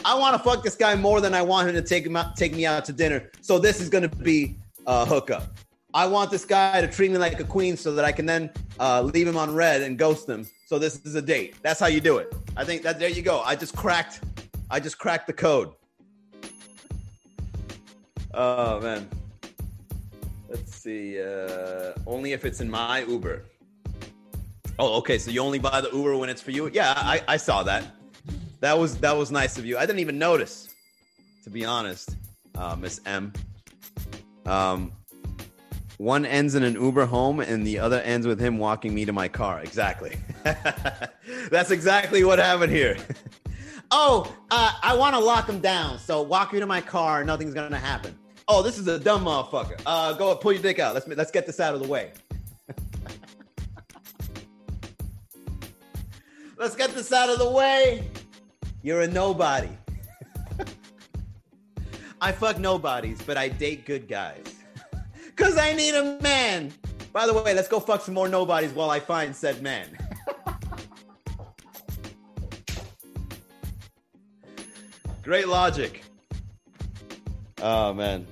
I want to fuck this guy more than I want him to take him out, take me out to dinner. So this is going to be a hookup. I want this guy to treat me like a queen so that I can then uh, leave him on red and ghost him. So this is a date. That's how you do it. I think that there you go. I just cracked. I just cracked the code. Oh man. Let's see. Uh, only if it's in my Uber. Oh, okay. So you only buy the Uber when it's for you? Yeah, I, I saw that. That was that was nice of you. I didn't even notice, to be honest, uh, Miss M. Um, one ends in an Uber home, and the other ends with him walking me to my car. Exactly. That's exactly what happened here. oh, uh, I want to lock him down. So walk me to my car. Nothing's gonna happen. Oh, this is a dumb motherfucker. Uh, go pull your dick out. Let's let's get this out of the way. let's get this out of the way. You're a nobody. I fuck nobodies, but I date good guys. Cause I need a man. By the way, let's go fuck some more nobodies while I find said man. Great logic. Oh man.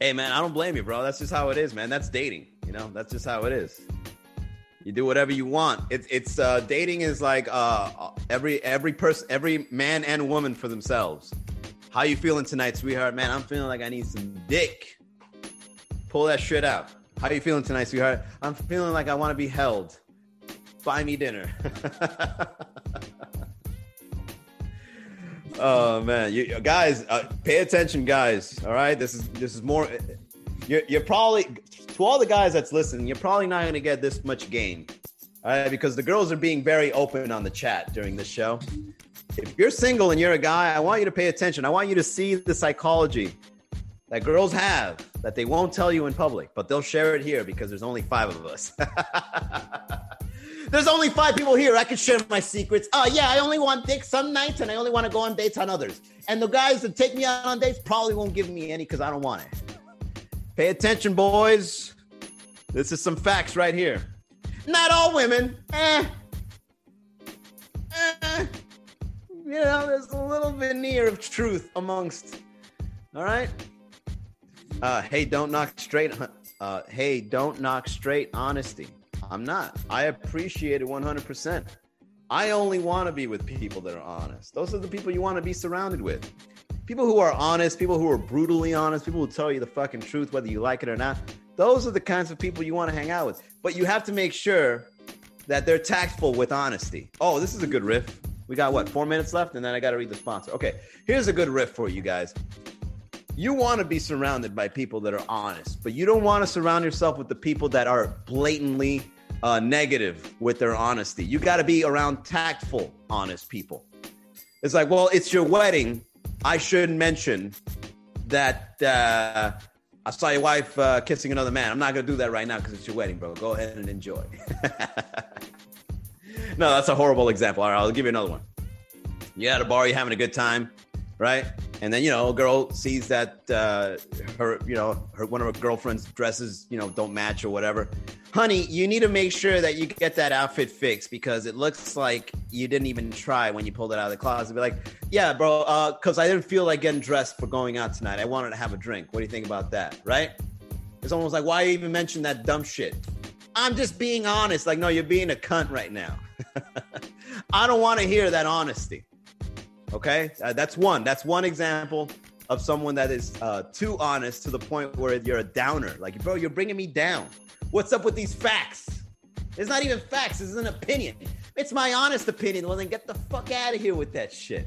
Hey man, I don't blame you, bro. That's just how it is, man. That's dating. You know, that's just how it is. You do whatever you want. It's it's uh, dating is like uh, every every person, every man and woman for themselves. How you feeling tonight, sweetheart? Man, I'm feeling like I need some dick. Pull that shit out. How you feeling tonight, sweetheart? I'm feeling like I want to be held. Buy me dinner. oh man, you guys, uh, pay attention, guys. All right, this is this is more. You're, you're probably to all the guys that's listening. You're probably not going to get this much gain, all right? Because the girls are being very open on the chat during this show. If you're single and you're a guy, I want you to pay attention. I want you to see the psychology that girls have that they won't tell you in public, but they'll share it here because there's only five of us. there's only five people here. I can share my secrets. Oh, yeah, I only want dick some nights and I only want to go on dates on others. And the guys that take me out on dates probably won't give me any because I don't want it. Pay attention, boys. This is some facts right here. Not all women. Eh. Eh. You know, there's a little veneer of truth amongst. All right. Uh, hey, don't knock straight. Uh, hey, don't knock straight honesty. I'm not. I appreciate it 100%. I only want to be with people that are honest. Those are the people you want to be surrounded with people who are honest, people who are brutally honest, people who tell you the fucking truth, whether you like it or not. Those are the kinds of people you want to hang out with. But you have to make sure that they're tactful with honesty. Oh, this is a good riff. We got what, four minutes left? And then I got to read the sponsor. Okay, here's a good riff for you guys. You want to be surrounded by people that are honest, but you don't want to surround yourself with the people that are blatantly uh, negative with their honesty. You got to be around tactful, honest people. It's like, well, it's your wedding. I should mention that uh, I saw your wife uh, kissing another man. I'm not going to do that right now because it's your wedding, bro. Go ahead and enjoy. no, that's a horrible example. All right, I'll give you another one. You're at a bar, you're having a good time, right? And then you know, a girl sees that uh, her, you know, her one of her girlfriend's dresses, you know, don't match or whatever. Honey, you need to make sure that you get that outfit fixed because it looks like you didn't even try when you pulled it out of the closet. Be like, yeah, bro, because uh, I didn't feel like getting dressed for going out tonight. I wanted to have a drink. What do you think about that? Right? It's almost like, why even mention that dumb shit? I'm just being honest. Like, no, you're being a cunt right now. I don't want to hear that honesty. Okay, uh, that's one. That's one example of someone that is uh, too honest to the point where you're a downer. Like, bro, you're bringing me down. What's up with these facts? It's not even facts. It's an opinion. It's my honest opinion. Well, then get the fuck out of here with that shit,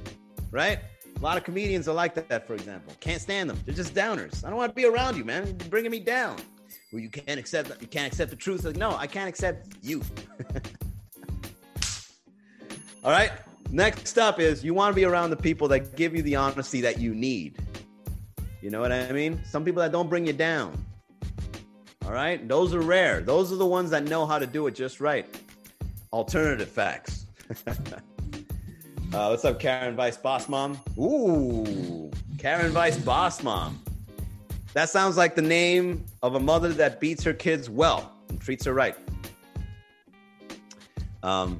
right? A lot of comedians are like that, for example. Can't stand them. They're just downers. I don't want to be around you, man. You're bringing me down. Well, you can't accept. You can't accept the truth. Like, no, I can't accept you. All right. Next up is you want to be around the people that give you the honesty that you need. You know what I mean? Some people that don't bring you down. All right? Those are rare. Those are the ones that know how to do it just right. Alternative facts. uh, what's up, Karen Vice Boss Mom? Ooh, Karen Vice Boss Mom. That sounds like the name of a mother that beats her kids well and treats her right. Um,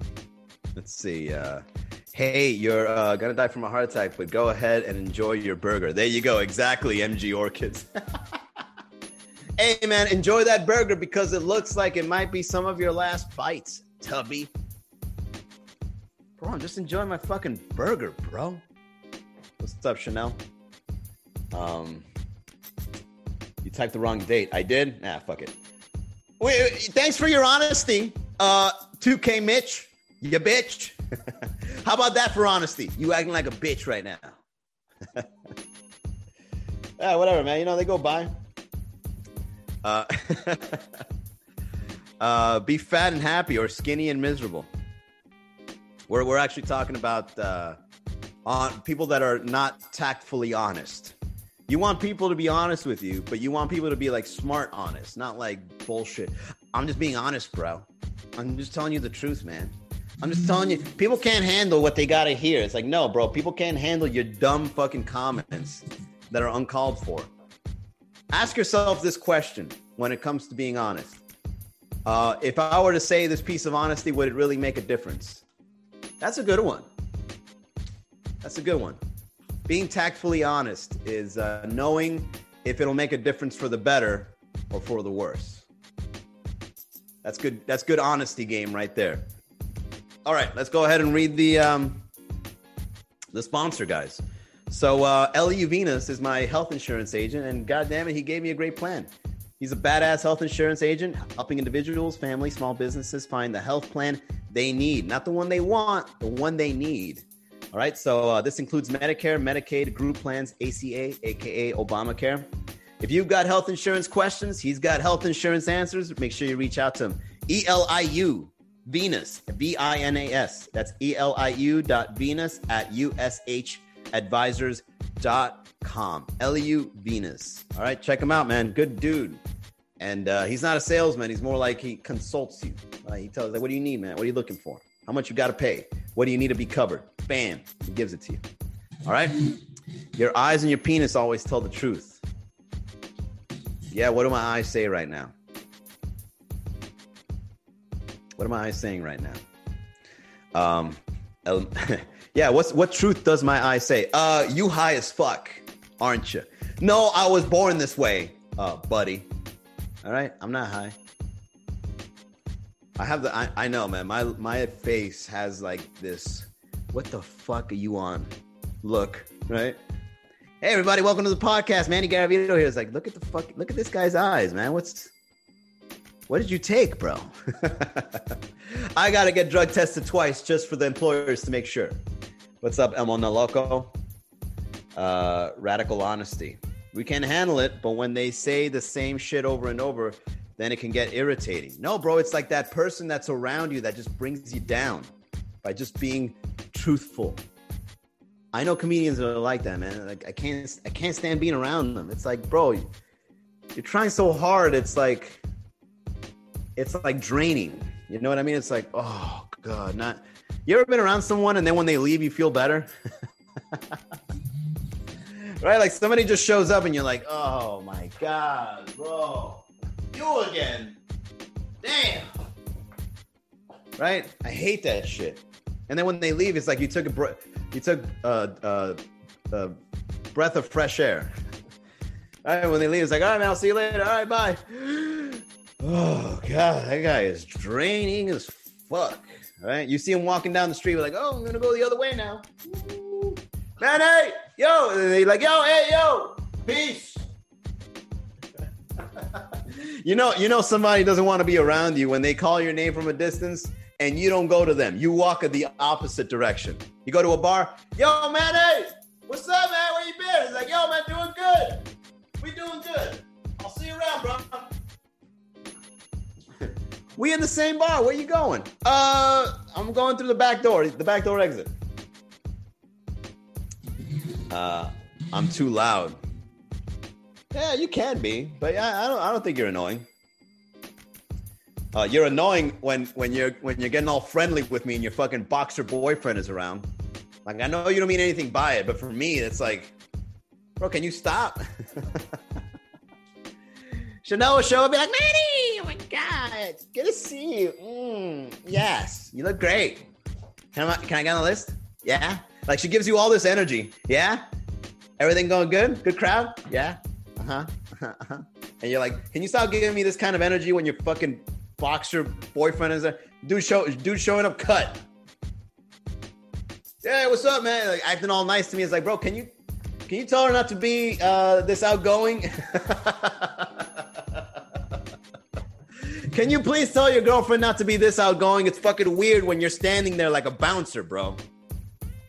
let's see. Uh, hey, you're uh, gonna die from a heart attack, but go ahead and enjoy your burger. There you go. Exactly, MG Orchids. hey, man, enjoy that burger because it looks like it might be some of your last bites, Tubby. Bro, I'm just enjoying my fucking burger, bro. What's up, Chanel? Um, you typed the wrong date. I did. Nah, fuck it. Wait, thanks for your honesty, uh, 2K Mitch. You bitch. How about that for honesty? You acting like a bitch right now. yeah, whatever, man. You know, they go by. Uh, uh, be fat and happy or skinny and miserable. We're, we're actually talking about uh, on people that are not tactfully honest. You want people to be honest with you, but you want people to be like smart honest, not like bullshit. I'm just being honest, bro. I'm just telling you the truth, man. I'm just telling you, people can't handle what they gotta hear. It's like, no, bro, people can't handle your dumb fucking comments that are uncalled for. Ask yourself this question when it comes to being honest. Uh, if I were to say this piece of honesty, would it really make a difference? That's a good one. That's a good one. Being tactfully honest is uh, knowing if it'll make a difference for the better or for the worse. That's good. That's good honesty game right there. All right, let's go ahead and read the um, the sponsor, guys. So uh, Eliu Vinas is my health insurance agent, and God damn it, he gave me a great plan. He's a badass health insurance agent, helping individuals, families, small businesses find the health plan they need, not the one they want, the one they need. All right, so uh, this includes Medicare, Medicaid, group plans, ACA, aka Obamacare. If you've got health insurance questions, he's got health insurance answers. Make sure you reach out to him. E L I U Vinas, V I N A S. That's E L I U dot Vinas at USHadvisors.com. L U Venus. All right, check him out, man. Good dude. And uh, he's not a salesman. He's more like he consults you. Uh, he tells like, what do you need, man? What are you looking for? How much you got to pay? What do you need to be covered? Bam. He gives it to you. All right. Your eyes and your penis always tell the truth. Yeah, what do my eyes say right now? What am I saying right now? Um, yeah. What's what truth does my eye say? Uh, you high as fuck, aren't you? No, I was born this way, uh, buddy. All right, I'm not high. I have the. I, I know, man. My my face has like this. What the fuck are you on? Look, right? Hey, everybody, welcome to the podcast. Manny Garavito here. It's like, look at the fuck, look at this guy's eyes, man. What's What did you take, bro? I got to get drug tested twice just for the employers to make sure. What's up, El Loco? Uh, radical honesty. We can handle it, but when they say the same shit over and over, then it can get irritating. No, bro, it's like that person that's around you that just brings you down by just being truthful. I know comedians are like that, man. Like I can't I can't stand being around them. It's like, bro, you're trying so hard. It's like it's like draining. You know what I mean? It's like, oh god, not. You ever been around someone and then when they leave, you feel better? right? Like somebody just shows up and you're like, oh my god, bro, you again? Damn. Right? I hate that shit. And then when they leave, it's like you took a breath. You took a uh, uh, uh, breath of fresh air. All right, when they leave, it's like, all right, man, I'll see you later. All right, bye. Oh god, that guy is draining as fuck. Right? you see him walking down the street, like, oh, I'm gonna go the other way now. Man, hey, yo, they like, yo, hey, yo, peace. you know, you know, somebody doesn't want to be around you when they call your name from a distance and you don't go to them. You walk in the opposite direction. You go to a bar, yo, man, hey, what's up, man? Where you been? It's like, yo, man, doing good. We doing good. I'll see you around, bro. We in the same bar. Where you going? Uh, I'm going through the back door. The back door exit. Uh, I'm too loud. Yeah, you can be, but I, I don't. I don't think you're annoying. Uh, you're annoying when when you're when you're getting all friendly with me and your fucking boxer boyfriend is around. Like I know you don't mean anything by it, but for me, it's like, bro, can you stop? Chanel will show up and be like, Manny, oh my God, good to see you. Mm, yes, you look great. Can I, can I get on the list? Yeah. Like she gives you all this energy. Yeah. Everything going good? Good crowd? Yeah. Uh huh. Uh-huh. And you're like, can you stop giving me this kind of energy when your fucking boxer boyfriend is there? Dude, show, dude showing up cut. Yeah, what's up, man? Like acting all nice to me. It's like, bro, can you can you tell her not to be uh, this outgoing? Can you please tell your girlfriend not to be this outgoing? It's fucking weird when you're standing there like a bouncer, bro.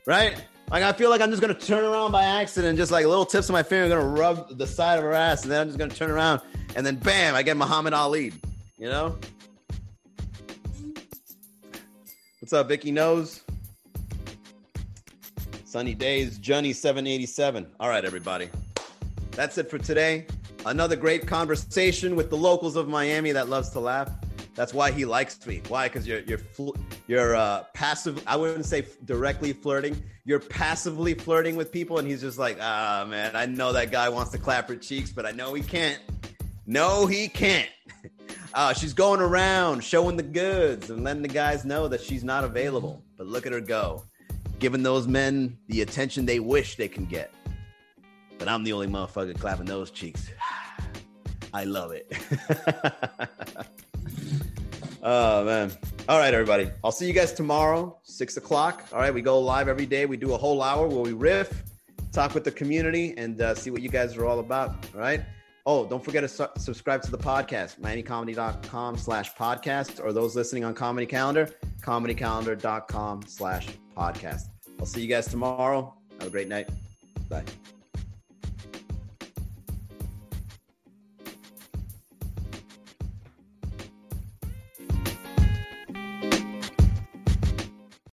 Right? Like I feel like I'm just gonna turn around by accident, just like little tips of my finger, gonna rub the side of her ass, and then I'm just gonna turn around, and then bam, I get Muhammad Ali. You know? What's up, Vicky Knows? Sunny days, Johnny 787. All right, everybody. That's it for today. Another great conversation with the locals of Miami that loves to laugh. That's why he likes me. Why? Because you're you're you're uh, passive. I wouldn't say directly flirting. You're passively flirting with people, and he's just like, ah, man, I know that guy wants to clap her cheeks, but I know he can't. No, he can't. Uh, she's going around showing the goods and letting the guys know that she's not available. But look at her go, giving those men the attention they wish they can get. But I'm the only motherfucker clapping those cheeks. I love it. oh man. All right, everybody. I'll see you guys tomorrow, six o'clock. All right, we go live every day. We do a whole hour where we riff, talk with the community, and uh, see what you guys are all about. All right. Oh, don't forget to su- subscribe to the podcast, miamicomedy.com slash podcast, or those listening on Comedy Calendar, comedycalendar.com slash podcast. I'll see you guys tomorrow. Have a great night. Bye.